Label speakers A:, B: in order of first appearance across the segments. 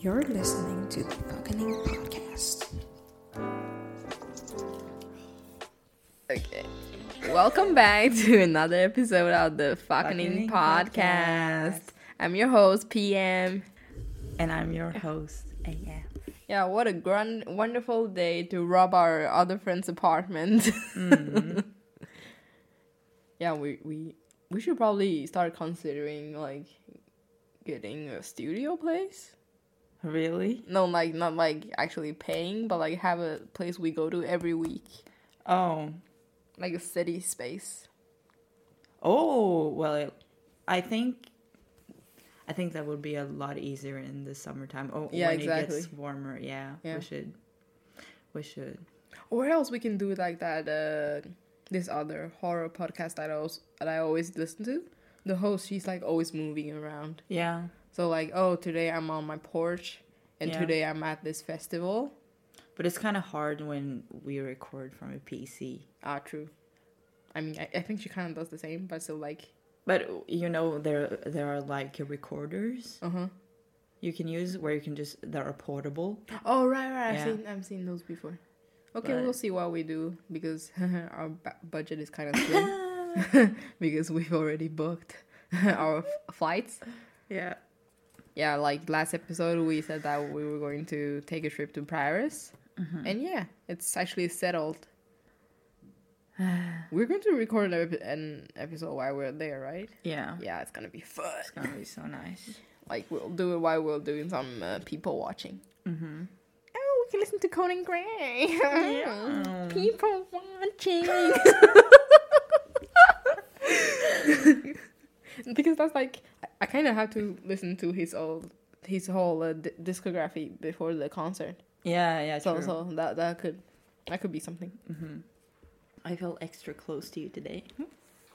A: You're listening to the Fucking Podcast.
B: Okay. Welcome back to another episode of the Fucking
C: Fucking
B: Podcast.
C: Podcast.
B: I'm your host, PM.
C: And I'm your host, AM.
B: Yeah, what a grand, wonderful day to rob our other friend's apartment.
C: Mm-hmm.
B: yeah, we, we we should probably start considering like getting a studio place.
C: Really?
B: No, like not like actually paying, but like have a place we go to every week,
C: Oh.
B: like a city space.
C: Oh, well, it, I think I think that would be a lot easier in the summertime. Oh,
B: Yeah,
C: when
B: exactly.
C: it gets warmer. Yeah,
B: Yeah.
C: we should. We should.
B: Or else we can do like that. Uh, this other horror podcast that I always, that I always listen to. The host, she's like always moving around.
C: Yeah.
B: So like, oh, today I'm on my porch, and
C: Yeah.
B: today I'm at this festival.
C: But it's kind of hard when we record from a PC.
B: Ah, true. I mean, I, I think she kind of does the same, but still like,
C: But you know, there there are like recorders
B: uh huh.
C: you can use where you can just that are portable.
B: Oh right, right. I've seen I've seen those before. Okay,
C: But-
B: we'll see what we do because our bu- budget is kind of slim because we've already booked our f- flights.
C: Yeah.
B: Yeah, like last episode, we said that we were going to take a trip to Paris,
C: Mm-hmm.
B: and yeah, it's actually settled. we're going to record an ep- an episode while we're there, right?
C: Yeah.
B: Yeah, it's gonna be fun.
C: It's gonna be so nice.
B: Like we'll do it while we're doing some uh, people watching.
C: Mm-hmm.
B: Oh, we can listen to Conan Gray.
C: Yeah.
B: people watching. because that's like I, I kind of have to listen to his old his whole uh, d- discography before the concert.
C: Yeah, yeah,
B: So
C: true.
B: so that that could that could be something.
C: Mm-hmm. I feel extra close to you today.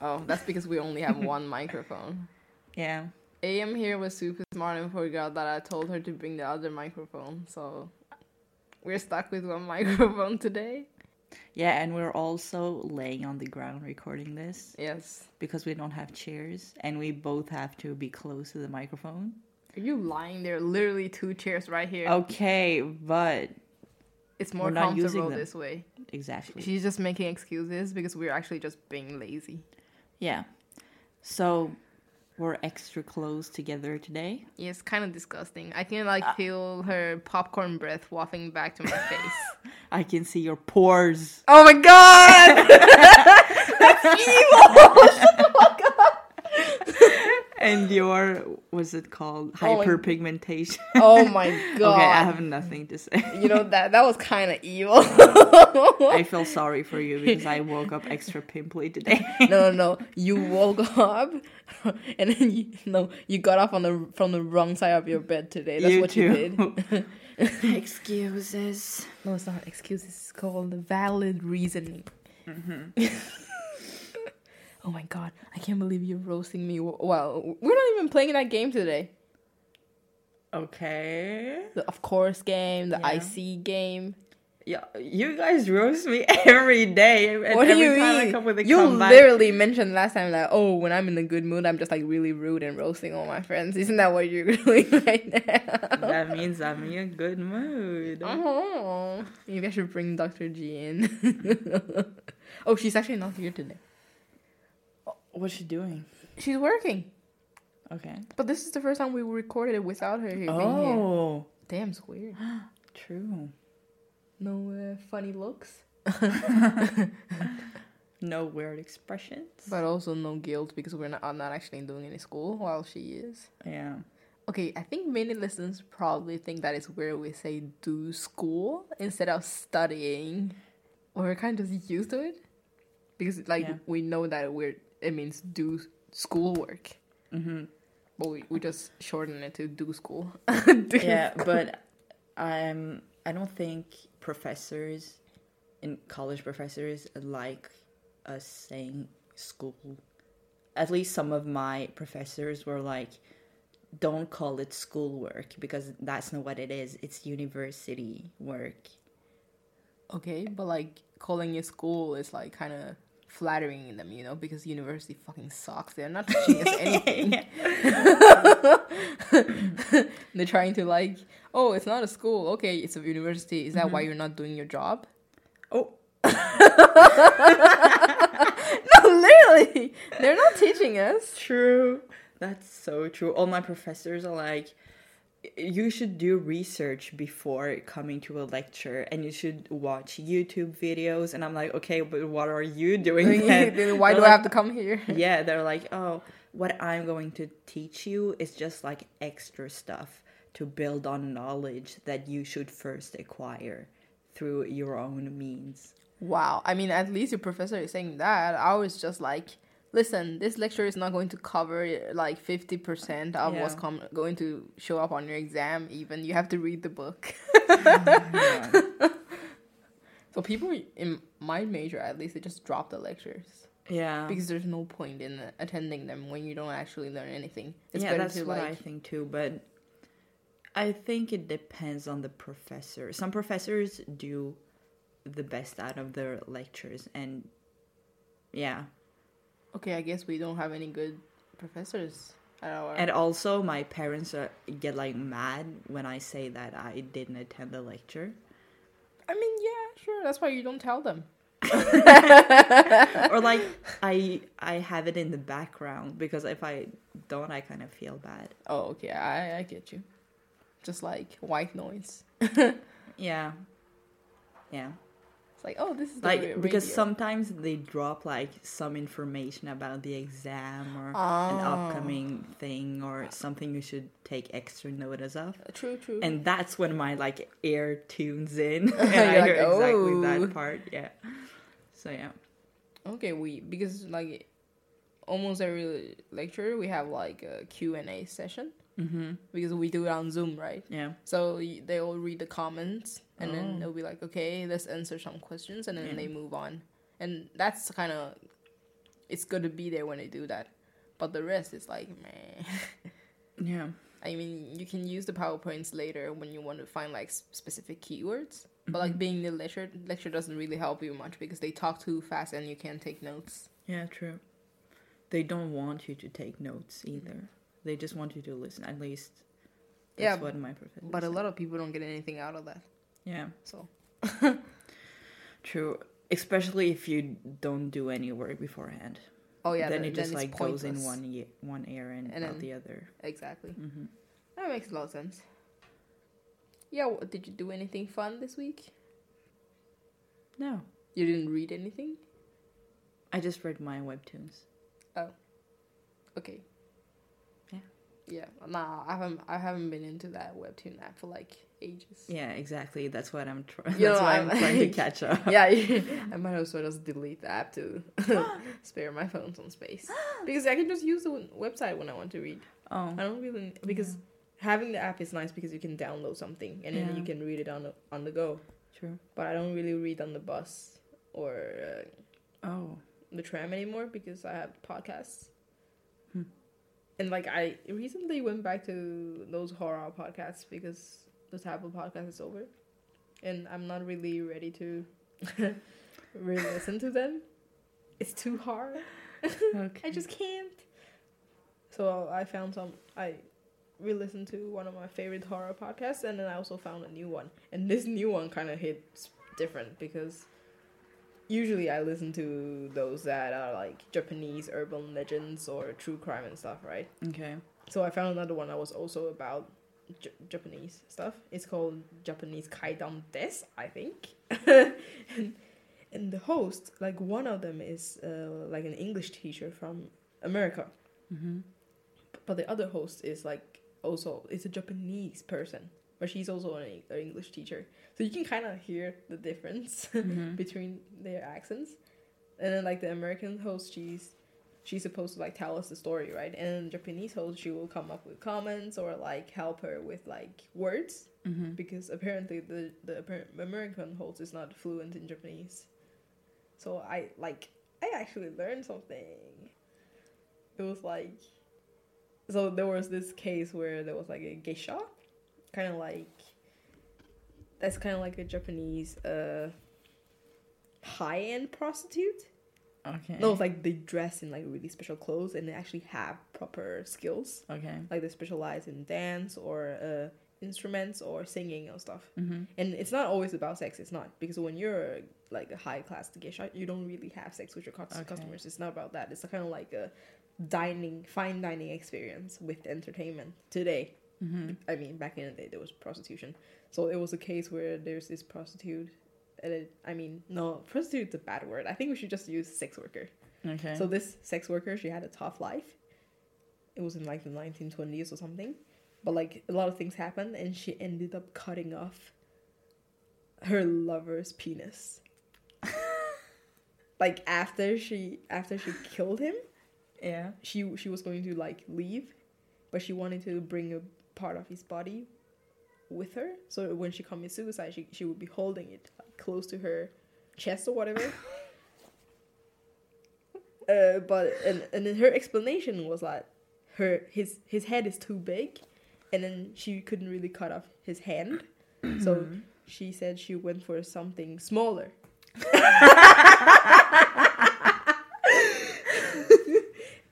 B: Oh, that's because we only have one microphone.
C: Yeah.
B: AM here was super smart and forgot that I told her to bring the other microphone. So we're stuck with one microphone today.
C: Yeah, and we're also laying on the ground recording this
B: Yes.
C: because we don't have chairs and we both have to be close to the microphone.
B: Are you lying? There are literally two chairs right here.
C: Okay, but
B: it's more
C: we're not using
B: comfortable this way.
C: exactly.
B: She's just making excuses because we're actually just being lazy.
C: Yeah. So we're extra close together today.
B: Yeah, it's kind of disgusting. I can like uh, feel her popcorn breath wafting back to my face.
C: I can see your pores.
B: oh my god! That's evil!
C: And your what's it called?
B: Oh my-
C: Hyperpigmentation.
B: oh my god!
C: okay, I have nothing to say.
B: You know that that was kind of evil.
C: I feel sorry for you because I woke up extra pimply today.
B: no, no, no. You woke up, and then you no, you got up on the from the wrong side of your bed today. That's
C: You
B: what you did.
C: Excuses.
B: No, it's not excuses. It's called valid reasoning. Mm-hmm. Oh my god, I can't believe you're roasting me. Well, we're not even playing that game today.
C: Okay.
B: The of course game, the
C: Yeah.
B: IC game.
C: Yeah, you guys roast me every day. And
B: what do you
C: time
B: mean?
C: I come with a
B: you
C: comeback.
B: literally mentioned last time that oh, when I'm in a good mood, I'm just like really rude and roasting all my friends. Isn't that what you're doing right now?
C: That means I'm in a good mood.
B: Oh, maybe I should bring Dr. G in. oh, she's actually not here today.
C: What's she doing?
B: She's working.
C: Okay.
B: But this is the first time we recorded it without her here being here.
C: Oh,
B: Damn, it's weird.
C: true.
B: No uh, funny looks,
C: No weird expressions.
B: but also no guilt because we're not I'm not actually doing any school while she is.
C: yeah.
B: Okay, I think many listeners probably think that it's weird we say do school instead of studying. Or we're kind of just used to it. Because like
C: Yeah.
B: we know that we're it means do schoolwork.
C: Mm-hmm.
B: But we, we just shorten it to do school. Do
C: Yeah,
B: school.
C: but I'm. I don't think professors, in college professors, like us saying school. At least some of my professors were like, "Don't call it schoolwork because that's not what it is. It's university work."
B: Okay, but like calling it school is like kind of flattering them, you know, because university fucking sucks. They're not teaching us anything. They're trying to like, oh, it's not a school. Okay, it's a university. Is that why mm-hmm. you're not doing your job?
C: Oh,
B: No, literally, they're not teaching us.
C: True. That's so true. All my professors are like, you should do research before coming to a lecture and you should watch YouTube videos. And I'm like, okay, but what are you doing then?
B: why do I have to come here?
C: yeah, they're like, oh, what I'm going to teach you is just like extra stuff to build on knowledge that you should first acquire through your own means.
B: Wow. I mean, at least your professor is saying that. I was just like, listen, this lecture is not going to cover like 50% of what's com- going to show up on your exam, even. You have to read the book.
C: Yeah.
B: So people in my major, at least, they just drop the lectures.
C: yeah.
B: Because there's no point in attending them when you don't actually learn anything. It's
C: yeah, that's
B: to
C: what
B: like
C: I think too. But I think it depends on the professor. Some professors do the best out of their lectures, and yeah,
B: Okay, I guess we don't have any good professors at our.
C: and also my parents uh, get like mad when I say that I didn't attend the lecture,
B: I mean, yeah, sure. That's why you don't tell them.
C: or like I I have it in the background because if I don't, I kind of feel bad.
B: Oh, okay. I I get you. Just like white noise.
C: Yeah, yeah.
B: It's like, oh, this is the
C: like
B: ra-
C: because sometimes they drop like some information about the exam or an
B: Ah.
C: upcoming thing or something you should take extra notice of
B: True, true.
C: and that's when my like ear tunes in and i
B: like,
C: hear exactly
B: "Oh."
C: that part yeah so yeah
B: okay, we because like almost every lecture we have like a Q and A session
C: mm-hmm
B: because we do it on Zoom, right?
C: yeah
B: So they will read the comments and then
C: Oh.
B: they'll be like, okay, let's answer some questions, and then
C: Yeah.
B: they move on. And that's kind of it's good to be there when they do that. But the rest is like, man.
C: yeah
B: I mean, you can use the powerpoints later when you want to find like specific keywords. But like being the lecture, lecture doesn't really help you much because they talk too fast and you can't take notes.
C: yeah true they don't want you to take notes either they just want you to listen at least that's
B: Yeah,
C: what my professor
B: But a lot of people don't get anything out of that.
C: yeah
B: So
C: True, especially if you don't do any work beforehand.
B: oh yeah,
C: then
B: th-
C: it just
B: it's
C: like goes in one ye- one ear and,
B: And
C: out
B: then-
C: the other.
B: Exactly.
C: hmm
B: That makes a lot of sense. Yeah, wh- did you do anything fun this week?
C: No,
B: You didn't read anything?
C: I just read my webtoons. Oh.
B: Okay.
C: Yeah.
B: Yeah. Nah, I haven't. I haven't been into that webtoon app for like ages.
C: Yeah, exactly. That's what I'm trying.
B: You
C: That's
B: know,
C: why I'm
B: I'm
C: trying to catch up.
B: yeah, I might as well just delete the app to spare my phone some space because I can just use the website when I want to read.
C: Oh,
B: I don't really because having the app is nice because you can download something and then
C: Yeah.
B: you can read it on the on the go.
C: true.
B: But I don't really read on the bus or uh,
C: Oh,
B: the tram anymore because I have podcasts. And like I recently went back to those horror podcasts because the type of podcast is over, and I'm not really ready to really listen to them. It's too hard.
C: okay.
B: I just can't. So I found some. I re-listened to one of my favorite horror podcasts, and then I also found a new one. And this new one kind of hits different because usually I listen to those that are like Japanese urban legends or true crime and stuff, right?
C: Okay.
B: So I found another one that was also about J- Japanese stuff. It's called Japanese Kaidan Des, I think. and, and the host, like one of them is uh, like an English teacher from America,
C: Mm-hmm.
B: but the other host is like also it's a Japanese person, but she's also an, an English teacher. So you can kind of hear the difference
C: Mm-hmm.
B: between their accents. And then like the American host, she's she's supposed to like tell us the story, right? And the Japanese host, she will come up with comments or like help her with like words
C: Mm-hmm.
B: because apparently the the American host is not fluent in Japanese. So I like I actually learned something. It was like so there was this case where there was like a geisha, kind of like that's kind of like a Japanese uh high end prostitute.
C: Okay.
B: No, it's like they dress in like really special clothes and they actually have proper skills.
C: Okay.
B: Like they specialize in dance or uh, instruments or singing and stuff.
C: Mm-hmm.
B: And it's not always about sex. It's not because when you're like a high class geisha, you don't really have sex with your
C: Okay.
B: customers. It's not about that. It's kind of like a dining, fine dining experience with entertainment today.
C: Mm-hmm.
B: I mean, back in the day, there was prostitution. So it was a case where there's this prostitute. And it, I mean, no, prostitute's a bad word. I think we should just use sex worker.
C: Okay.
B: So this sex worker, she had a tough life. It was in like the 1920s or something. But like a lot of things happened and she ended up cutting off her lover's penis. like after she after she killed him,
C: yeah.
B: she she was going to like leave, but she wanted to bring a part of his body with her. So when she commits suicide, she she would be holding it like, close to her chest or whatever. uh, but and and then her explanation was like her his his head is too big, and then she couldn't really cut off his hand, so she said she went for something smaller.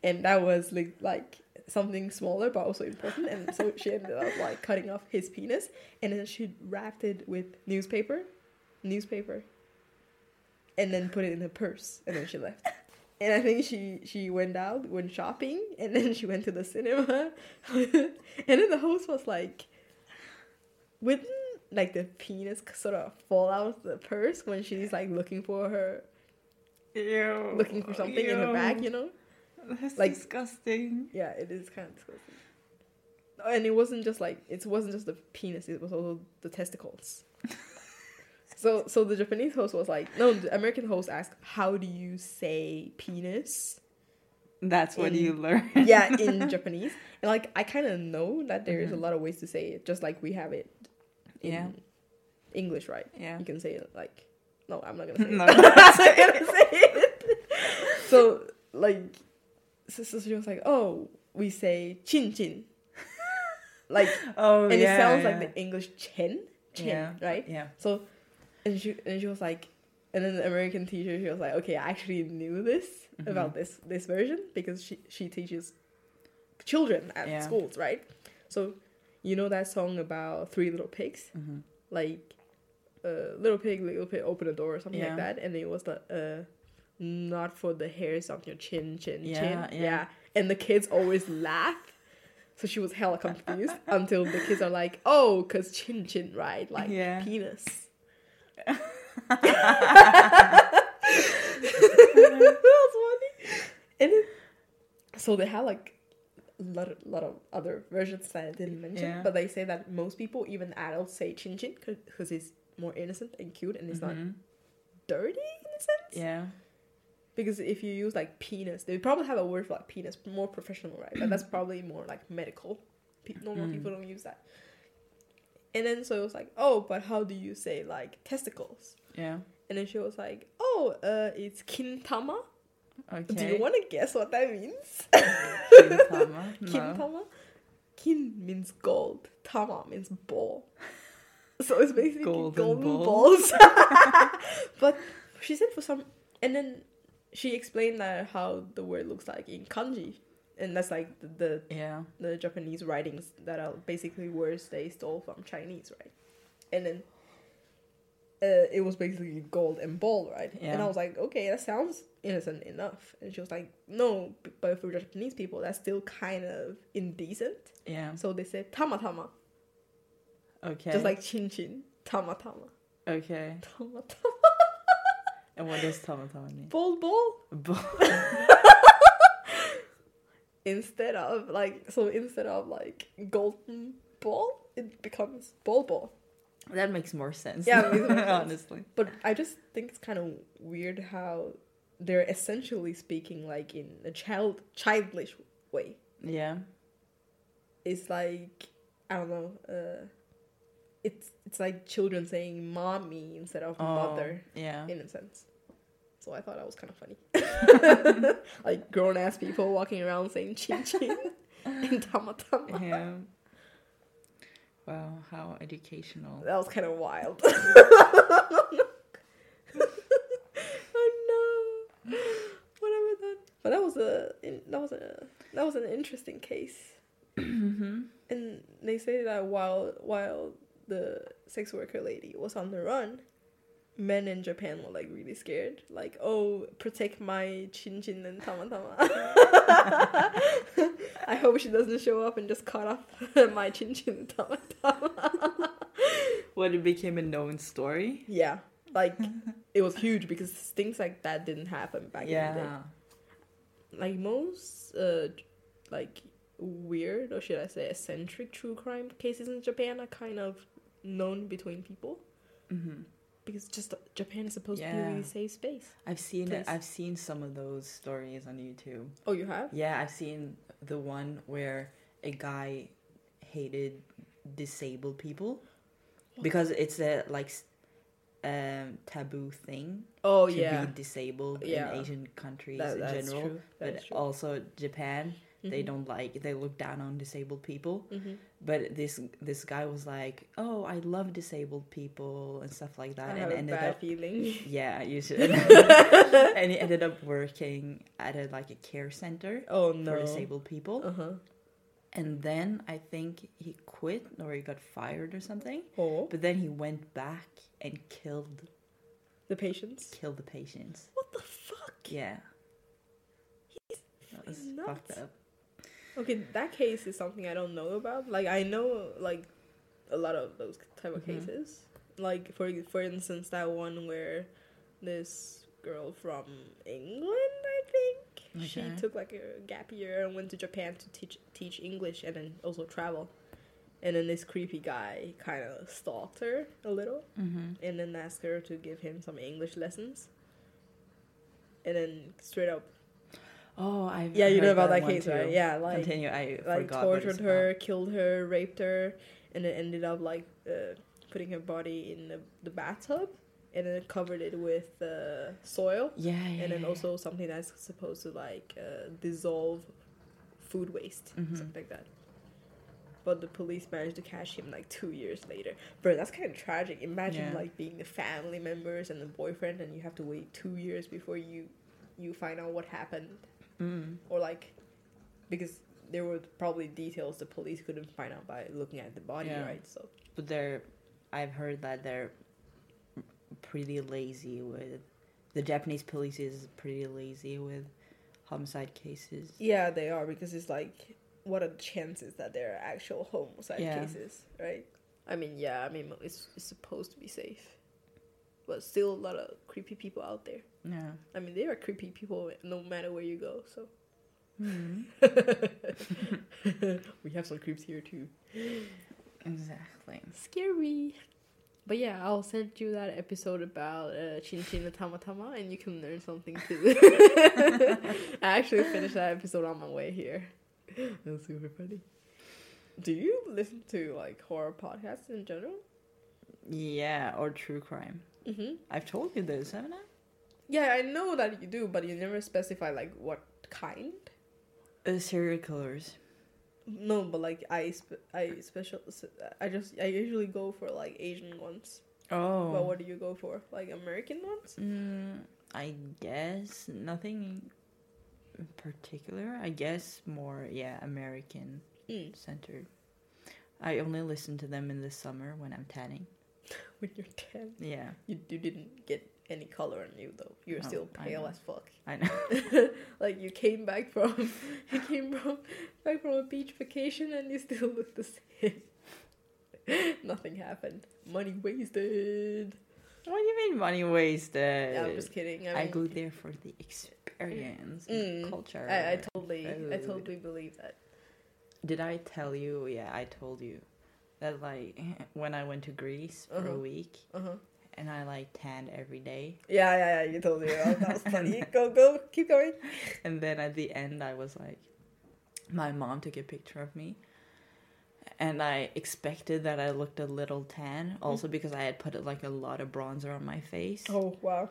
B: and that was like like something smaller but also important and so she ended up like cutting off his penis and then she wrapped it with newspaper newspaper and then put it in her purse and then she left. And i think she she went out went shopping and then she went to the cinema. And then the host was like wouldn't like the penis sort of fall out of the purse when she's like looking for her
C: Ew.
B: looking for something in her bag you know
C: That's
B: like-
C: disgusting.
B: Yeah, it is kind of disgusting. And it wasn't just like it wasn't just the penis; it was also the testicles. so, so the Japanese host was like, no, the American host asked, "How do you say penis?"
C: That's what
B: In-
C: you learn.
B: yeah, in Japanese, and like I kind of know that there is
C: Mhm.
B: a lot of ways to say it, just like we have it. In
C: Yeah.
B: English, right?
C: Yeah.
B: You can say it like, no, I'm not gonna say
C: No.
B: it. I'm not gonna say it. So like, so, she was like, oh, we say chin chin, like,
C: Oh,
B: and
C: yeah.
B: it sounds
C: yeah.
B: like the English chin, chin,
C: Yeah.
B: right?
C: Yeah.
B: So, and she and she was like, and then the American teacher, she was like, okay, I actually knew this
C: Mhm.
B: about this this version because she she teaches children at schools, right? So, you know that song about three little pigs,
C: Mm-hmm.
B: like, uh, little pig, little pig, open the door or something like that, and it was the uh, not for the hairs on your chin, chin,
C: Yeah,
B: chin,
C: yeah.
B: and the kids always laugh. So she was hella confused until the kids are like, "Oh, cause chin chin, right? Like
C: Yeah.
B: penis." that was funny. And then, so they had like a lot of, lot of other versions that I didn't mention,
C: Yeah.
B: but they say that most people, even adults, say chin chin because it's more innocent and cute and it's not
C: Mhm.
B: dirty in a sense.
C: Yeah.
B: Because if you use like penis, they probably have a word for like penis, more professional, right? But that's probably more like medical. Pe- normal
C: Mm.
B: people don't use that. And then so it was like, oh, but how do you say like testicles?
C: Yeah.
B: And then she was like, oh, uh, it's kintama.
C: Okay.
B: Do you want to guess what that means?
C: Kintama? No.
B: Kintama? Kin means gold. Tama means ball. So it's basically
C: Golden
B: golden,
C: ball.
B: balls. but she said for some, and then she explained that how the word looks like in kanji, and that's like the the,
C: Yeah.
B: the Japanese writings that are basically words they stole from Chinese, right? And then uh, it was basically gold and ball, right? And I was like, okay, that sounds innocent enough. And she was like, no, but for Japanese people, that's still kind of indecent.
C: Yeah.
B: So they said tama tama,
C: Okay.
B: just like chin chin, tama tama,
C: Okay.
B: tama tama,
C: And what does tama tama mean?
B: ball ball.
C: Bo-
B: Instead of like, so instead of like golden ball, it becomes ball ball.
C: that makes more sense.
B: Yeah, more sense.
C: honestly.
B: But I just think it's kind of weird how they're essentially speaking like in a child childish way.
C: Yeah.
B: It's like I don't know. Uh, it's it's like children saying "mommy" instead of "mother"
C: Oh, yeah.
B: in a sense. So I thought that was kind of funny. like grown ass people walking around saying "chin chin" and "tama tama."
C: yeah. Wow, how educational.
B: That was kind of wild. oh no. Whatever that. But that was a that was a that was an interesting case.
C: Mm-hmm.
B: And they say that while while the sex worker lady was on the run, men in Japan were like really scared. Like, oh, protect my chin chin and tama tama. I hope she doesn't show up and just cut off my chin chin and tama tama.
C: What it became a known story.
B: yeah, like it was huge because things like that didn't happen back in the day.
C: Yeah.
B: like most uh like weird or should I say eccentric true crime cases in Japan are kind of known between people
C: Mm-hmm.
B: because just Japan is supposed to be a really safe space.
C: I've seen
B: Please.
C: I've seen some of those stories on YouTube.
B: Oh, you have?
C: Yeah, I've seen the one where a guy hated disabled people because it's a like um taboo thing
B: Oh
C: to
B: yeah,
C: be disabled
B: Yeah.
C: in Asian countries
B: that,
C: in
B: that's
C: general. But
B: true.
C: also Japan, they
B: Mhm.
C: don't like they look down on disabled people.
B: Mhm.
C: But this this guy was like, "Oh, I love disabled people and stuff like that,"
B: I
C: and
B: have a
C: ended
B: bad
C: up
B: feeling.
C: yeah, you should. and he ended up working at a like a care center
B: Oh
C: for
B: no.
C: disabled people.
B: Uh huh.
C: And then I think he quit or he got fired or something.
B: Oh,
C: But then he went back and killed
B: the patients.
C: killed the patients.
B: What the fuck?
C: Yeah. That was
B: nuts.
C: fucked up.
B: Okay, that case is something I don't know about. Like I know like a lot of those type of
C: Mhm.
B: cases. Like for for instance, that one where this girl from England, I think, she took like a gap year and went to Japan to teach teach English and then also travel. And then this creepy guy kind of stalked her a little
C: Mm-hmm.
B: and then asked her to give him some English lessons. And then straight up,
C: Oh, I
B: yeah, you know
C: heard
B: about that,
C: one
B: case,
C: too.
B: right? Yeah, like
C: Continue. I
B: like
C: forgot what it's
B: tortured her, killed her, raped her, and then ended up like uh, putting her body in the, the bathtub, and then covered it with uh, soil.
C: Yeah, yeah.
B: and then
C: yeah.
B: also something that's supposed to like uh, dissolve food waste,
C: Mhm.
B: something like that. But the police managed to catch him like two years later. Bro, that's kind of tragic. Imagine
C: Yeah.
B: like being the family members and the boyfriend, and you have to wait two years before you you find out what happened
C: Mm.
B: or like because there were probably details the police couldn't find out by looking at the body,
C: Yeah.
B: right? So
C: But they're, I've heard that they're pretty lazy with, the Japanese police is pretty lazy with homicide cases.
B: yeah, they are because it's like, what are the chances that there are actual homicide
C: Yeah.
B: cases, right? I mean, yeah, I mean it's, it's supposed to be safe, but still a lot of creepy people out there.
C: Yeah.
B: I mean, there are creepy people no matter where you go. So
C: Mm.
B: we have some creeps here too.
C: Exactly.
B: Scary. But yeah, I'll send you that episode about uh, Chin Chin and Tama Tama, and you can learn something too. I actually finished that episode on my way here. Was super funny. Do you listen to like horror podcasts in general?
C: Yeah, or true crime.
B: Mm-hmm.
C: I've told you this, haven't I?
B: Yeah, I know that you do, but you never specify like what kind.
C: Uh, serial killers.
B: No, but like I, spe- I special, I just I usually go for like Asian ones.
C: Oh.
B: But what do you go for? Like American ones?
C: Mm, I guess nothing in particular. I guess more, yeah, American
B: Mm.
C: centered. I only listen to them in the summer when I'm tanning.
B: When you're ten.
C: Yeah,
B: You, you didn't get any color on you though. You're
C: No,
B: still pale as fuck.
C: I know.
B: like you came back from you came from back from a beach vacation and you still look the same. Nothing happened. Money wasted.
C: what do you mean money wasted?
B: Yeah, I'm just kidding. I,
C: I go there for the experience, and
B: Mm,
C: culture.
B: I, I totally I totally believe that.
C: Did I tell you? Yeah, I told you that like when I went to Greece for a
B: Uh-huh.
C: week
B: Uh huh.
C: And I like tanned every day,
B: Yeah, yeah, yeah. You told me that. That was funny. go, go, keep going.
C: and then at the end I was like, my mom took a picture of me. And I expected that I looked a little tan, also because I had put like a lot of bronzer on my face.
B: Oh wow.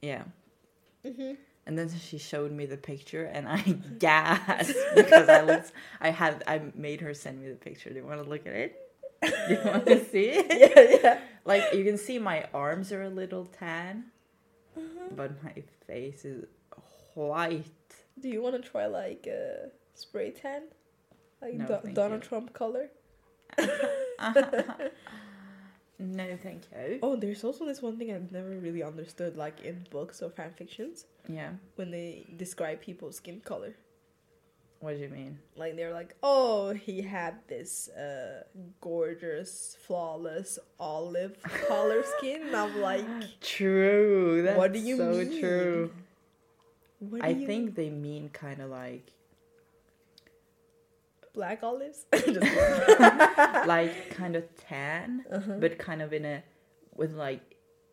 C: Yeah.
B: Mhm.
C: And then she showed me the picture, and I gasped because I looked. I had. I made her send me the picture. Do you want to look at it? Do you want to see it?
B: Yeah, yeah.
C: Like you can see, my arms are a little tan,
B: Uh-huh.
C: but my face is white.
B: Do you want to try like a spray tan, like
C: No,
B: Do- Donald
C: you.
B: Trump color?
C: no, thank you.
B: Oh, there's also this one thing I've never really understood, like in books or fan fictions,
C: Yeah.
B: when they describe people's skin color.
C: What do you mean?
B: Like they're like, oh, he had this uh, gorgeous, flawless olive color skin. And I'm like,
C: True. That's
B: What do you
C: so
B: mean?
C: true.
B: what do
C: I think they mean kind of like
B: black olives.
C: Like kind of tan,
B: Uh-huh.
C: but kind of in a with like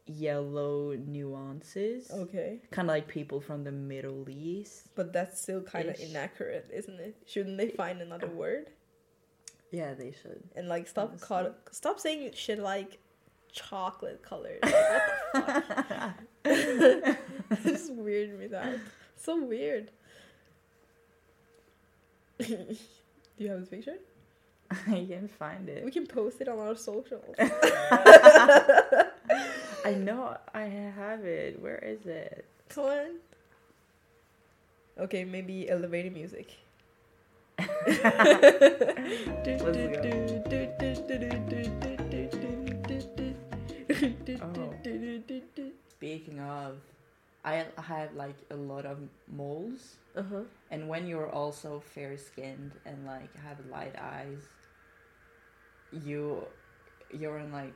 C: yellow nuances.
B: okay,
C: Kind of like people from the Middle East.
B: but that's still kind of inaccurate, isn't it? Shouldn't they find another word
C: Yeah, they should.
B: and like stop call, stop saying shit like chocolate colored? Like, what the fuck? This weird me out. So weird. Do you have this picture?
C: I can't find it.
B: We can post it on our socials.
C: I know I have it. Where is it?
B: Come on. Okay, maybe elevator music.
C: Speaking of, I have like a lot of moles,
B: Uh huh.
C: and when you're also fair skinned and like have light eyes, you you're in like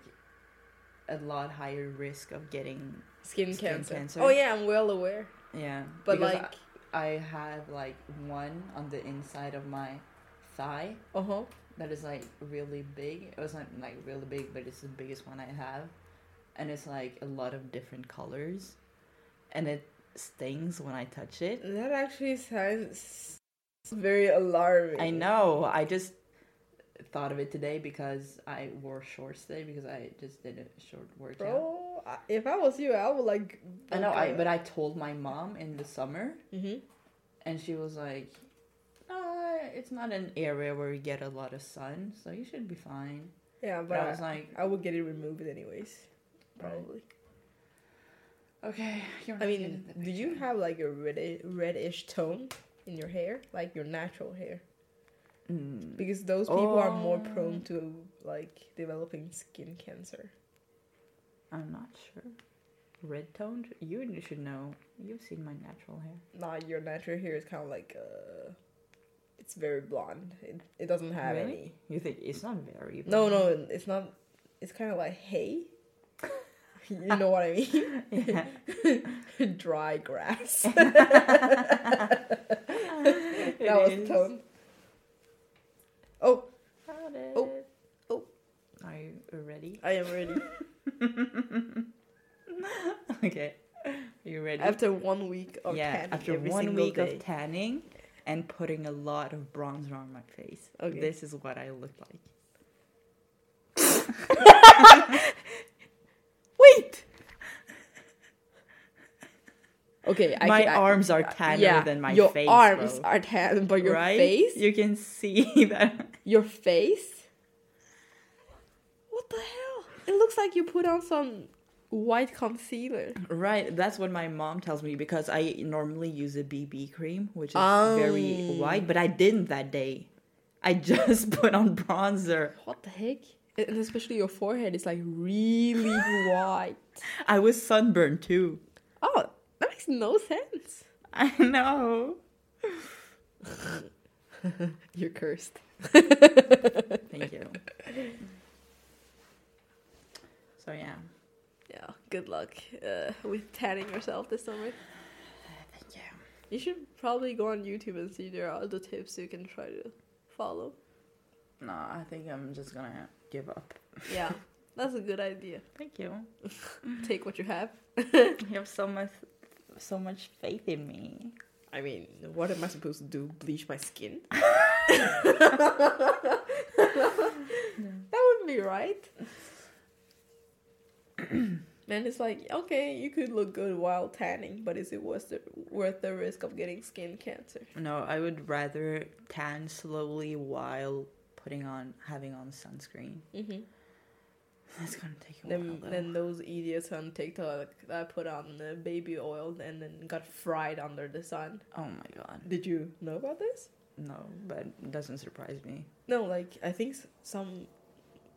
C: a lot higher risk of getting
B: Skin,
C: Skin
B: cancer.
C: cancer.
B: Oh yeah, I'm well aware.
C: yeah.
B: But like,
C: I, I have like one on the inside of my thigh
B: uh huh.
C: that is like really big. It was not like really big, but it's the biggest one I have, and it's like a lot of different colors, and it stings when I touch it.
B: That actually sounds very alarming.
C: I know. I just thought of it today because I wore shorts today because I just did a short workout.
B: bro. If I was you, I would like.
C: I know. I but I told my mom in the summer,
B: Mm-hmm.
C: and she was like, "Uh, it's not an area where you get a lot of sun, so you should be fine."
B: Yeah,
C: But
B: but
C: I
B: I,
C: was like,
B: I would get it removed anyways.
C: Right.
B: Probably.
C: "Okay, you're."
B: I mean, do you have like a red reddish tone in your hair, like your natural hair?
C: Mm.
B: Because those people are more
C: Oh.
B: prone to like developing skin cancer.
C: I'm not sure. Red toned? You should know. You've seen my natural hair.
B: Nah, your natural hair is kind of like uh, it's very blonde. It, it doesn't have
C: Really?
B: any.
C: You think it's not very?
B: No,
C: blonde?
B: no, it's not. It's kind of like hay. you know what I mean? Dry grass.
C: It
B: that was the
C: is.
B: tone. Oh. Oh. Oh.
C: Are you ready?
B: I am ready.
C: okay. Are you ready?
B: After one week of
C: yeah,
B: tanning
C: after one week
B: day.
C: of tanning and putting a lot of bronzer on my face.
B: Okay.
C: This is what I look like.
B: Wait. Okay, I
C: my
B: can, I-
C: arms are uh, tanner
B: yeah,
C: than my
B: your
C: face.
B: Your
C: arms
B: are tan, but your
C: right?
B: face,
C: You can see that.
B: Your face. What the hell? It looks like you put on some white concealer.
C: Right, that's what my mom tells me because I normally use a BB cream, which is
B: Oh.
C: very white, but I didn't that day. I just put on bronzer.
B: What the heck? And especially your forehead is like really white.
C: I was sunburned too.
B: Oh, that makes no sense.
C: I know.
B: You're cursed.
C: Thank you. So yeah,
B: Yeah, good luck uh, with tanning yourself this summer.
C: thank you.
B: You should probably go on YouTube and see there are other tips you can try to follow.
C: No, I think I'm just gonna give up.
B: Yeah, that's a good idea.
C: Thank you.
B: Take what you have.
C: You have so much, so much faith in me.
B: I mean, what am I supposed to do? Bleach my skin? That wouldn't be right. and it's like, okay, you could look good while tanning, but is it worth the, worth the risk of getting skin cancer?
C: No, I would rather tan slowly while putting on having on sunscreen.
B: Mm-hmm.
C: That's gonna take a
B: Then,
C: while. though.
B: then those idiots on TikTok that put on the baby oil and then got fried under the sun.
C: oh my god.
B: Did you know about this?
C: No, but it doesn't surprise me.
B: No, like I think some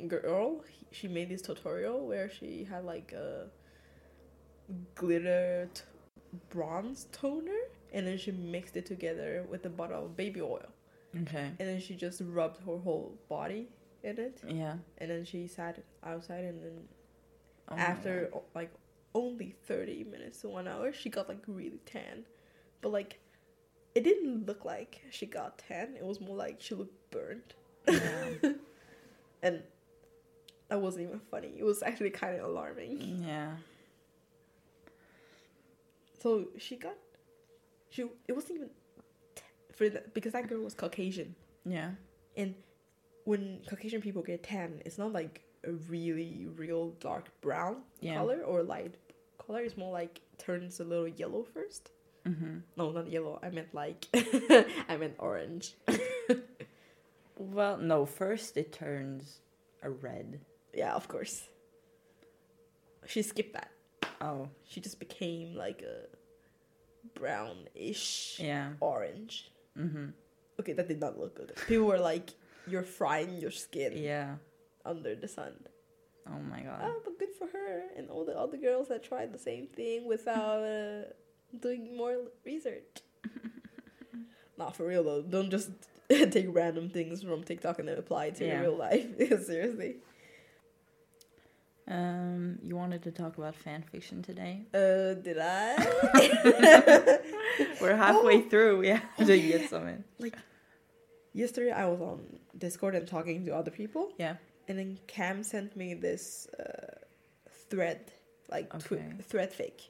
B: girl she made this tutorial where she had like a glitter t- bronze toner and then she mixed it together with a bottle of baby oil
C: Okay.
B: and then she just rubbed her whole body in it
C: Yeah.
B: and then she sat outside and then
C: Oh
B: after o- like only 30 minutes to one hour she got like really tan but like it didn't look like she got tan it was more like she looked burnt
C: Yeah.
B: and that wasn't even funny it was actually kind of alarming
C: yeah.
B: so she got she it wasn't even t- for the, because that girl was caucasian
C: Yeah.
B: and when caucasian people get tan it's not like a really real dark brown
C: Yeah.
B: color or light color it's more like turns a little yellow first
C: Mm-hmm.
B: no not yellow i meant like i meant orange
C: Well, no. First, it turns a red.
B: yeah of course she skipped that
C: Oh.
B: she just became like a brownish
C: Yeah.
B: orange
C: Mm-hmm.
B: okay that did not look good people were like you're frying your skin
C: Yeah.
B: under the sun
C: Oh my god.
B: Ah, but good for her and all the other girls that tried the same thing without uh, doing more research. Not for real though. Don't just take random things from TikTok and then apply it to your
C: Yeah.
B: real life. Seriously.
C: Um, you wanted to talk about fan fiction today.
B: Uh, did I?
C: We're halfway
B: Oh.
C: through. We have
B: Oh,
C: to
B: yeah.
C: get some in.
B: Yesterday I was on Discord and talking to other people,
C: Yeah.
B: and then Cam sent me this uh, thread, like
C: Okay.
B: thread fic,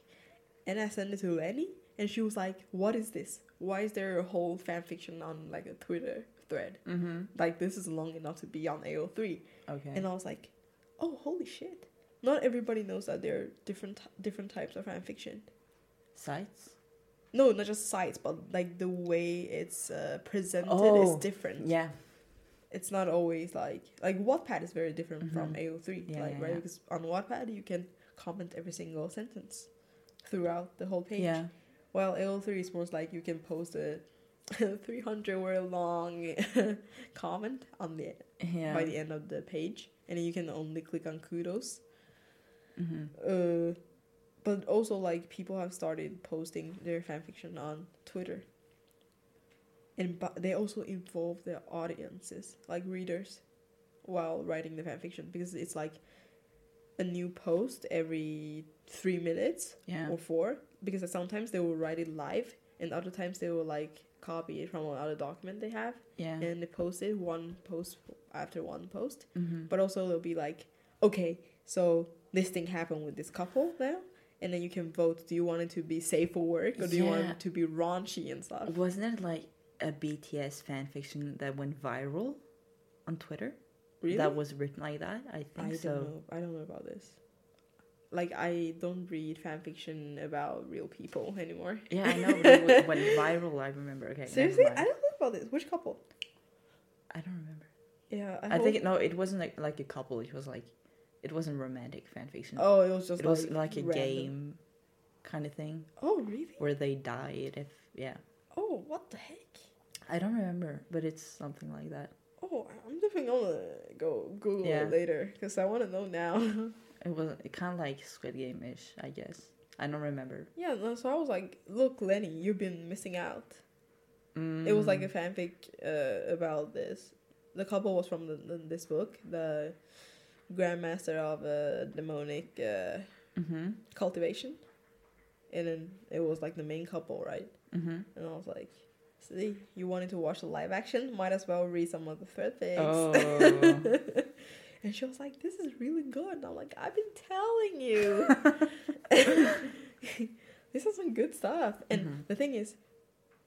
B: and I sent it to Lenny, and she was like, "What is this? Why is there a whole fan fiction on like a Twitter thread?
C: Mm-hmm.
B: Like this is long enough to be on AO3."
C: Okay.
B: And I was like, "Oh, holy shit!" Not everybody knows that there are different different types of fan fiction.
C: Sites.
B: No, not just sites, but like the way it's uh, presented is
C: Oh,
B: different.
C: Yeah.
B: it's not always like like Wattpad is very different from
C: Mhm.
B: AO3,
C: Yeah,
B: like
C: yeah,
B: right?
C: yeah.
B: Because on Wattpad you can comment every single sentence throughout the whole page.
C: Yeah.
B: While AO3 is more like you can post a 300 word long comment on the
C: Yeah.
B: by the end of the page, and then you can only click on kudos.
C: Mm-hmm.
B: Uh, but also like people have started posting their fanfiction on Twitter. And but they also involve their audiences, like readers, while writing the fanfiction because it's like a new post every three minutes
C: Yeah.
B: or four. Because sometimes they will write it live, and other times they will like copy it from another document they have,
C: Yeah.
B: and they post it one post after one post
C: mm-hmm.
B: but also they'll be like, okay, so this thing happened with this couple now, and then you can vote. Do you want it to be safe for work, or do you want it to be raunchy and stuff?
C: Wasn't it like a BTS fan fiction that went viral on Twitter?
B: Really?
C: That was written like that. I think
B: I don't
C: so.
B: know. I don't know about this. Like I don't read fan fiction about real people anymore.
C: Yeah, I know. It went, viral. I remember. Okay.
B: Seriously, I don't know about this. Which couple?
C: I don't remember.
B: Yeah, I,
C: I, think it, no, it wasn't like, like a couple. It was like, it wasn't romantic fan fiction.
B: Oh, it was just
C: it was like a
B: random.
C: game kind of thing
B: Oh really?
C: where they died. If yeah,
B: Oh, what the heck?
C: I don't remember, but it's something like that.
B: Oh, I'm definitely gonna go Google
C: Yeah.
B: it later because I want to know now.
C: It was it kind of like Squid Game ish, I guess. I don't remember.
B: Yeah, no, so I was like, look, Lenny, you've been missing out. It was like a
C: Mm,
B: fanfic uh, about this. The couple was from the, the, this book, the Grandmaster of uh, Demonic uh,
C: Mhm.
B: Cultivation. And then it was like the main couple, right?
C: Mhm.
B: And I was like, see, you wanted to watch the live action? Might as well read some of the thread fics.
C: Oh.
B: and she was like, this is really good. And I'm like, I've been telling you. this is some good stuff. And
C: Mhm.
B: the thing is,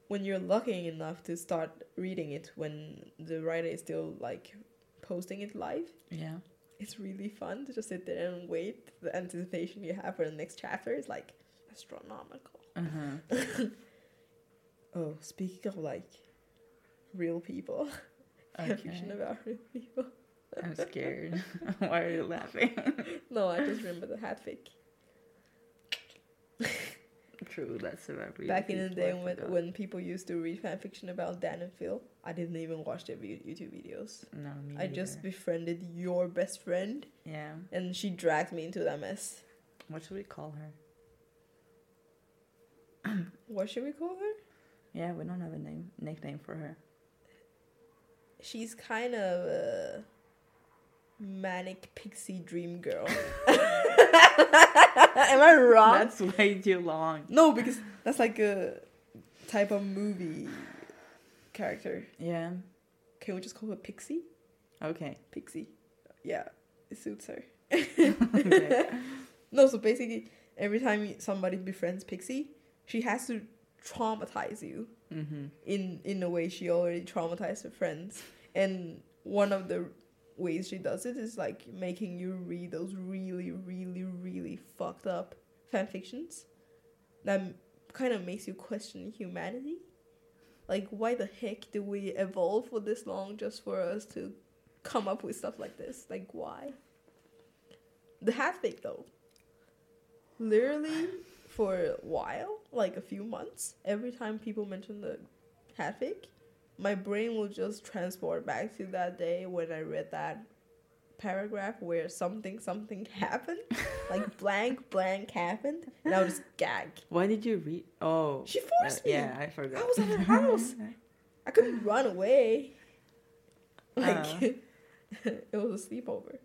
B: when you're lucky enough to start reading it when the writer is still like posting it live,
C: yeah.
B: It's really fun to just sit there and wait. The anticipation you have for the next chapter is like astronomical.
C: Uh-huh.
B: Oh, speaking of like real people,
C: Okay.
B: fiction about real people.
C: I'm scared. Why are you laughing?
B: No, I just remember the hat fake.
C: True, that's about really
B: Back in the day when when people used to read fan fiction about Dan and Phil, I didn't even watch their YouTube videos.
C: No, me
B: I just befriended your best friend,
C: yeah.
B: and she dragged me into that mess.
C: What should we call her?
B: What should we call her?
C: Yeah, we don't have a name nickname for her.
B: She's kind of a manic pixie dream girl. Am I wrong?
C: That's way too long.
B: no, because that's like a type of movie character.
C: Yeah.
B: Can we just call her Pixie?
C: Okay.
B: Pixie. Yeah, it suits her.
C: okay.
B: No, so basically, every time somebody befriends Pixie, she has to traumatize you
C: Mm-hmm.
B: in in a way she already traumatized her friends. And one of the ways she does it is like making you read those really, really, really fucked up fan fictions that kind of makes you question humanity. Like, why the heck do we evolve for this long just for us to come up with stuff like this? Like, why? The hat fic, though. Literally, for a while, like a few months, every time people mention the hat fic, my brain will just transport back to that day when I read that paragraph where something something happened, like blank blank happened, and I just gag.
C: Why did you read? Oh.
B: She forced
C: uh,
B: me.
C: Yeah, I forgot.
B: I was at her house. I couldn't run away. Like
C: Uh.
B: it was a sleepover.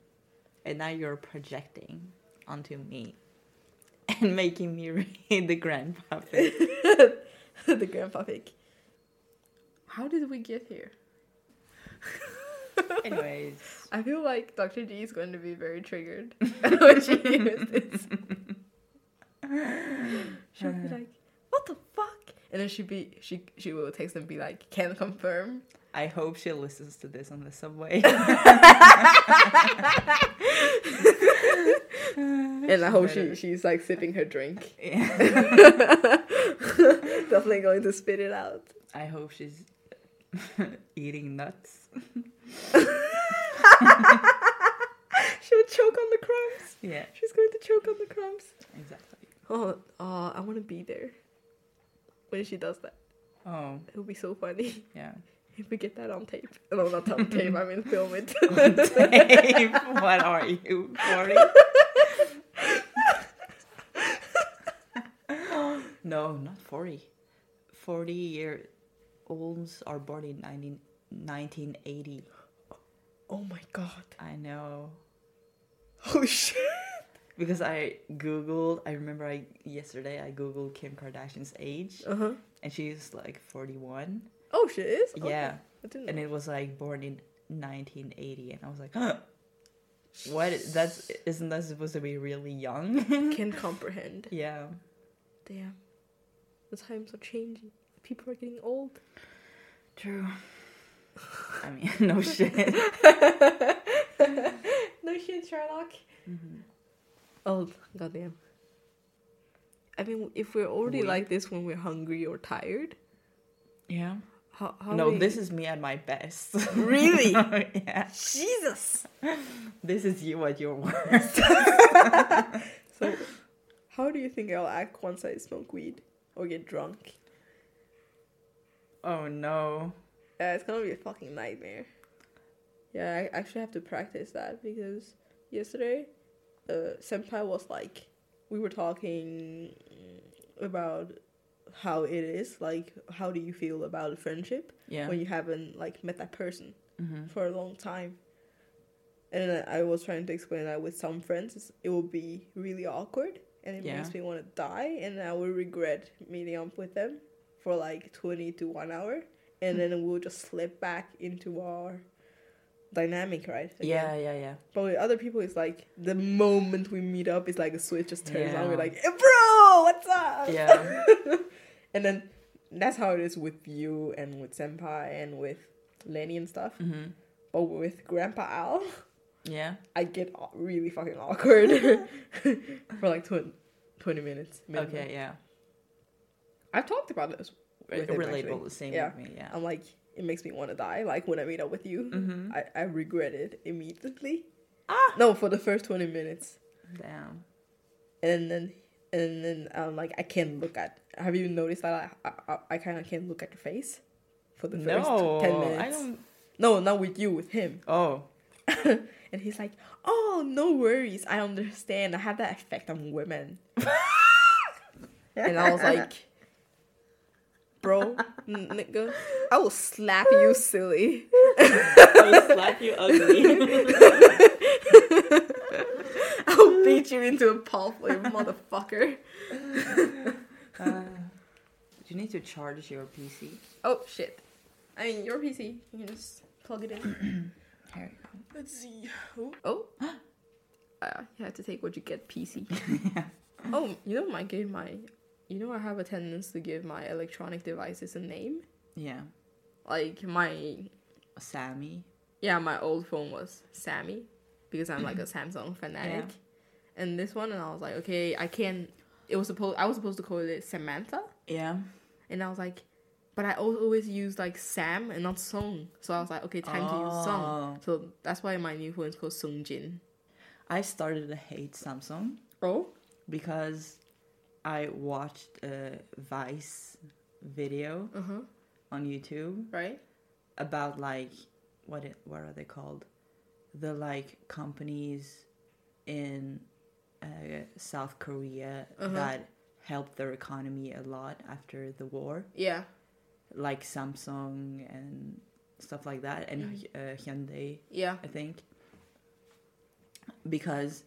C: and now you're projecting onto me and making me read the grandpa thing.
B: the grandpa fic. How did we get here?
C: Anyways,
B: I feel like Dr. G is going to be very triggered when she hears this. She'll be like, "What the fuck?" And then she be she she will text and be like, "Can confirm."
C: I hope she listens to this on the subway.
B: And I hope she she's like sipping her drink.
C: Yeah.
B: Definitely going to spit it out.
C: I hope she's eating nuts.
B: She would choke on the crumbs.
C: Yeah,
B: She's going to choke on the crumbs.
C: exactly.
B: Oh, oh I want to be there when she does that.
C: Oh,
B: It'll be so funny
C: yeah.
B: if we get that on tape. No, not on tape. I mean, film it.
C: tape? what are you, 40? no, not 40. 40 year olds are born in 19, 1980.
B: oh my god.
C: I know.
B: Holy shit.
C: Because I googled, I remember I yesterday I googled Kim Kardashian's age,
B: Uh huh.
C: and she's like 41.
B: Oh, she is.
C: Yeah, and it was like born in 1980, and I was like, huh, what? That's isn't that supposed to be really young?
B: Can comprehend.
C: yeah,
B: Damn. The times are changing. People are getting old.
C: true. I mean, no shit.
B: no shit, Sherlock. Oh, goddamn. I mean, if we're already
C: We-
B: like this when we're hungry or tired,
C: Yeah.
B: how, how
C: no,
B: do
C: this is me at my best.
B: Really?
C: yeah.
B: Jesus.
C: This is you at your worst.
B: So, how do you think I'll act once I smoke weed or get drunk?
C: Oh no.
B: Yeah, it's gonna be a fucking nightmare. Yeah, I actually have to practice that because yesterday, uh, senpai was like, we were talking about how it is, like, how do you feel about a friendship
C: Yeah.
B: when you haven't like met that person
C: hmm
B: for a long time. And I was trying to explain that with some friends, it's- it will be really awkward and it
C: Yeah.
B: makes me want to die, and I will regret meeting up with them for like 20 to one hour, and then we'll just slip back into our dynamic, right? again.
C: Yeah, yeah, yeah.
B: But with other people, it's like the moment we meet up, it's like a switch just turns on. We're like, hey, bro, what's up?
C: Yeah.
B: And then that's how it is with you and with Senpai and with Lenny and stuff.
C: hmm
B: But with Grandpa Al,
C: Yeah.
B: I get really fucking awkward for like 20, 20 minutes. minimum.
C: Okay, yeah.
B: I've talked about this. with him,
C: Relatable,
B: actually.
C: the same
B: Yeah.
C: with me, yeah.
B: I'm like, it makes me want to die. Like when I meet up with you,
C: Mm-hmm.
B: I, I regret it immediately.
C: Ah.
B: No, for the first twenty minutes,
C: Damn.
B: and then and then um like I can't look at. Have you noticed that I I, I kind of can't look at your face for the first
C: No,
B: ten minutes?
C: I don't.
B: No, not with you, with him.
C: Oh,
B: and he's like, "Oh, no worries. I understand. I have that effect on women." and I was like, "Bro, nigga, I will slap you, silly."
C: I'll slap you ugly.
B: I will beat you into a pulp, you motherfucker.
C: uh, you need to charge your PC.
B: Oh shit! I mean, your PC. You can just plug it in.
C: Here you go.
B: Let's see. Oh, oh. uh, you have to take what you get, PC. Oh, you know, my give my, you know, I have a tendency to give my electronic devices a name.
C: Yeah,
B: Like my,
C: Sammy.
B: yeah, my old phone was Sammy, because I'm like a Samsung fanatic, and this one, and I was like, okay, I can't. It was supposed, I was supposed to call it Samantha,
C: Yeah.
B: and I was like, but I always use like Sam and not Song, so I was like, okay, time to use Song.
C: Oh.
B: So that's why my new phone is called Sungjin.
C: I started to hate Samsung
B: Oh,
C: because I watched a Vice video
B: huh,
C: on YouTube
B: right.
C: about like what it, what are they called? The like companies in uh, South Korea
B: Uh-huh.
C: that helped their economy a lot after the war,
B: Yeah.
C: like Samsung and stuff like that, and
B: Mhm.
C: uh, Hyundai,
B: Yeah.
C: I think, because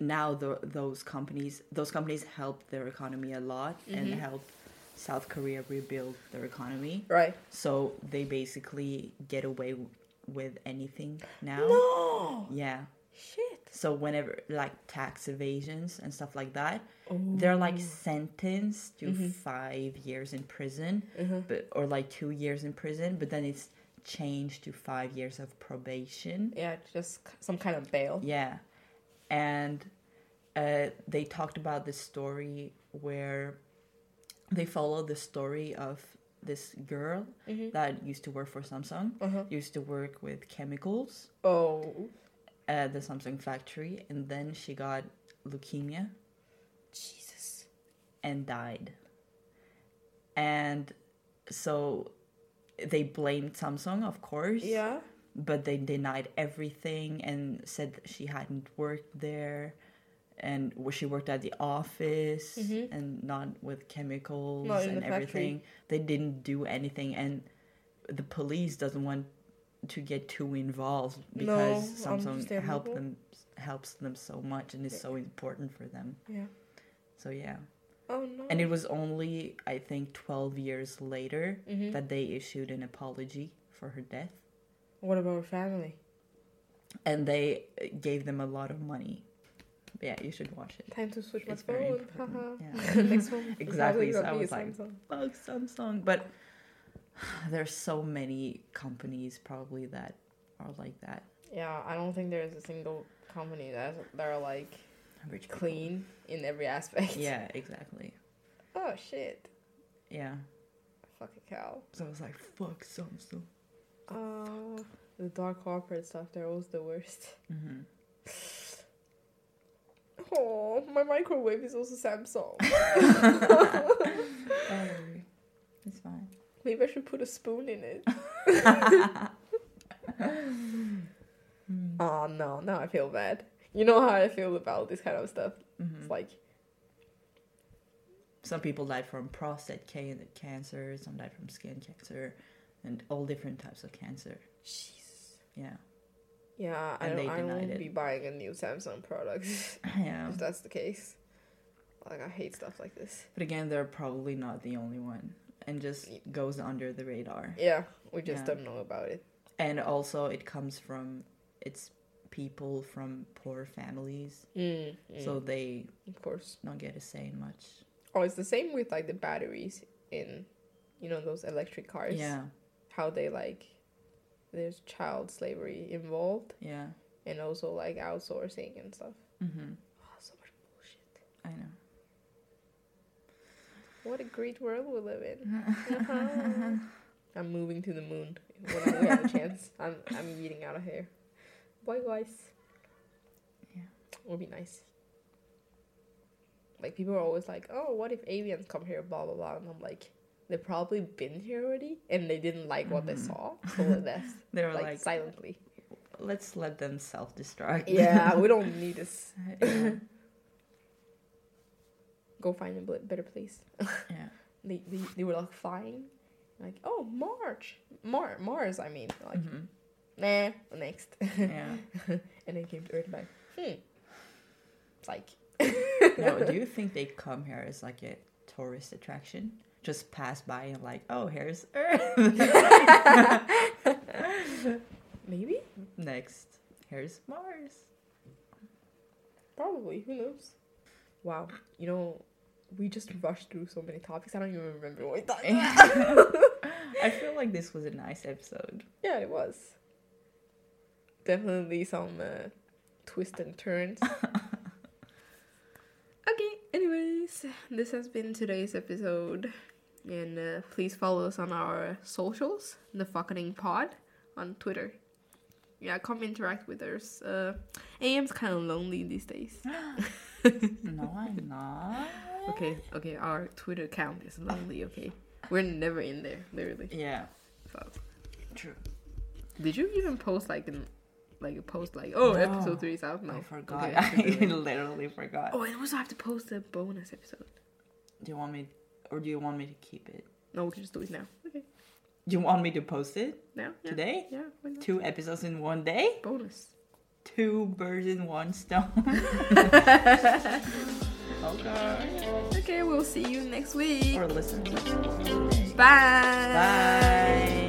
C: now the, those companies those companies helped their economy a lot and
B: Mhm.
C: helped South Korea rebuild their economy.
B: Right.
C: So they basically get away w- with anything now.
B: No.
C: Yeah.
B: Shit.
C: So whenever like tax evasions and stuff like that, they're like sentenced to
B: Mhm.
C: five years in prison,
B: Uh-huh.
C: but or like two years in prison, but then it's changed to five years of probation.
B: Yeah, just some kind of bail.
C: Yeah, and uh, they talked about this story where they followed the story of this girl
B: Mhm.
C: that used to work for Samsung,
B: Uh-huh.
C: used to work with chemicals
B: Oh.
C: at the Samsung factory, and then she got leukemia
B: Jesus.
C: and died. And so they blamed Samsung, of course.
B: Yeah.
C: But they denied everything and said that she hadn't worked there and where she worked at the office
B: Mhm.
C: and not with chemicals
B: Not
C: and
B: the factory.
C: everything they didn't do anything and the police doesn't want to get too involved because
B: No,
C: samsung help them helps them so much and is so important for them
B: Yeah.
C: so yeah
B: Oh no.
C: and it was only i think 12 years later
B: Mhm.
C: that they issued an apology for her death
B: What about her family?
C: and they gave them a lot of money. Yeah, you should watch it.
B: Time to switch my
C: It's very
B: phone. Next one.
C: Exactly, so I was like-
B: Samsung.
C: Fuck Samsung, but there's so many companies probably that are like that.
B: Yeah, I don't think there's a single company that that are like
C: Rich people.
B: clean in every aspect.
C: Yeah, exactly.
B: Oh shit.
C: Yeah.
B: Fucking cow.
C: So I was like, fuck Samsung.
B: Uh, the dark corporate stuff. They're always the worst.
C: hmm
B: Oh, my microwave is also Samsung.
C: It's fine.
B: Maybe I should put a spoon in it. oh no, now I feel bad. You know how I feel about this kind of stuff.
C: Mhm.
B: It's like,
C: Some people died from prostate ca- cancer, some died from skin cancer, and all different types of cancer.
B: Jesus.
C: Yeah.
B: Yeah, I don't. I won't
C: it.
B: be buying a new Samsung product
C: Yeah.
B: if that's the case. Like I hate stuff like this.
C: But again, they're probably not the only one, and just goes under the radar.
B: Yeah, we just
C: Yeah.
B: don't know about it.
C: And also, it comes from it's people from poor families,
B: Mm,
C: so they
B: of course.
C: don't get a say in much.
B: Oh, it's the same with like the batteries in, you know, those electric cars.
C: Yeah,
B: How they like, there's child slavery involved,
C: yeah.
B: and also like outsourcing and stuff.
C: hmm
B: Oh, so much bullshit.
C: I know.
B: What a great world we live in. Uh-huh. I'm moving to the moon when we have a chance. I'm I'm eating out of here. Bye guys.
C: Yeah.
B: Would be nice. Like people are always like, "Oh, what if aliens come here?" Blah blah blah, and I'm like, they've probably been here already, and they didn't like what they
C: Mhm.
B: saw, so they left
C: They were
B: like,
C: like,
B: silently.
C: let's let them self-destruct.
B: Yeah, we don't need this.
C: yeah.
B: Go find a better place.
C: yeah.
B: They, they they were like flying, like, "Oh, March, Mar Mars." I mean, like,
C: Mhm.
B: nah, next.
C: Yeah.
B: and then came to Earth like, hmm. It's like,
C: no, do you think they come here as like a tourist attraction? Just pass by and like, oh, here's Earth.
B: maybe,
C: Next, here's Mars.
B: probably, who knows? Wow, you know, we just rushed through so many topics. I don't even remember what we talked.
C: I feel like this was a nice episode.
B: yeah, it was. Definitely some uh, twists and turns. okay, anyways, this has been today's episode. And uh, please follow us on our socials, the fucking pod on Twitter. Yeah, come interact with us. Uh, AM's kind of lonely these days.
C: No, I'm not.
B: Okay, okay, our Twitter account is lonely, okay? We're never in there, literally.
C: Yeah,
B: So.
C: true.
B: Did you even post like an like a post like oh
C: No.
B: episode three is out? No,
C: I forgot.
B: Okay,
C: I
B: should do it.
C: literally forgot.
B: oh, and also I have to post a bonus episode.
C: Do you want me, or do you want me to keep it?
B: No, we can just do it now. Okay,
C: Do you want me to post it
B: now yeah.
C: today?
B: Yeah?
C: Two episodes in one day?
B: bonus.
C: Two birds in one stone. okay.
B: Okay, we'll see you next week.
C: Or listen to.
B: Bye.
C: Bye.